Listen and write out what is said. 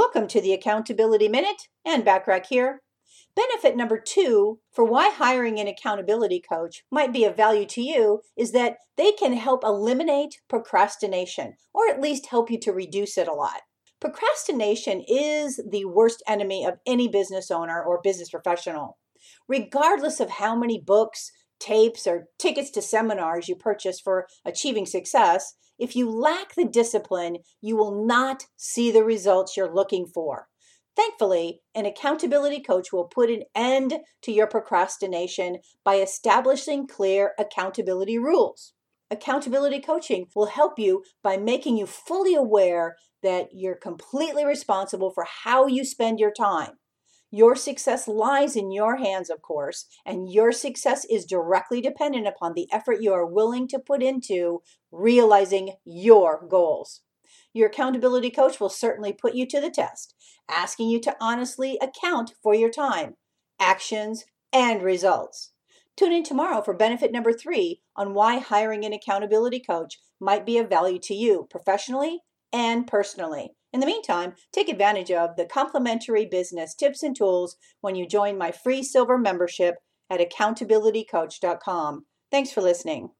Welcome to the Accountability Minute Anne Bachrach here. Benefit number two for why hiring an accountability coach might be of value to you is that they can help eliminate procrastination or at least help you to reduce it a lot. Procrastination is the worst enemy of any business owner or business professional. Regardless of how many books, tapes, or tickets to seminars you purchase for achieving success, if you lack the discipline, you will not see the results you're looking for. Thankfully, an accountability coach will put an end to your procrastination by establishing clear accountability rules. Accountability coaching will help you by making you fully aware that you're completely responsible for how you spend your time. Your success lies in your hands, of course, and your success is directly dependent upon the effort you are willing to put into realizing your goals. Your accountability coach will certainly put you to the test, asking you to honestly account for your time, actions, and results. Tune in tomorrow for benefit number three on why hiring an accountability coach might be of value to you professionally and personally. In the meantime, take advantage of the complimentary business tips and tools when you join my free silver membership at accountabilitycoach.com. Thanks for listening.